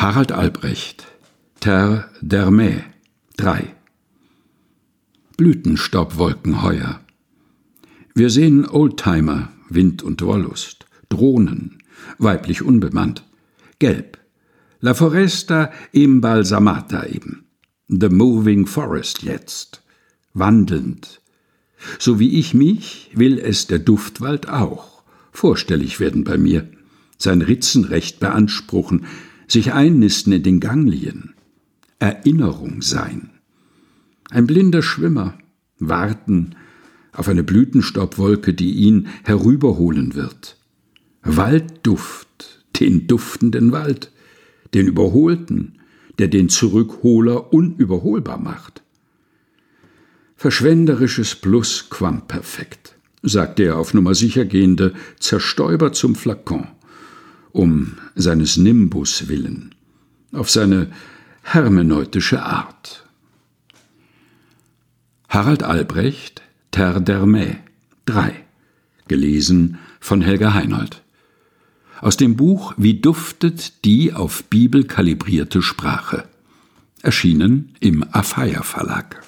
Harald Albrecht Terre d'Hermée 3 Blütenstaubwolken heuer. Wir sehen Oldtimer, Wind und Wollust, Drohnen, weiblich unbemannt, gelb. La Foresta imbalsamata eben. The Moving Forest jetzt. Wandelnd. So wie ich mich, will es der Duftwald auch. Vorstellig werden bei mir. Sein Ritzenrecht beanspruchen, sich einnisten in den Ganglien. Erinnerung sein. Ein blinder Schwimmer, warten auf eine Blütenstaubwolke, die ihn herüberholen wird. Waldduft, den duftenden Wald, den überholten, der den Zurückholer unüberholbar macht. Verschwenderisches Plusquamperfekt, sagte er auf Nummer sicher gehende, zerstäuber zum Flakon, um seines Nimbus willen, auf seine hermeneutische Art. Harald Albrecht, Terre d'Hermée, 3, gelesen von Helga Heinold. Aus dem Buch Wie duftet die auf Bibel kalibrierte Sprache. Erschienen im Afeier Verlag.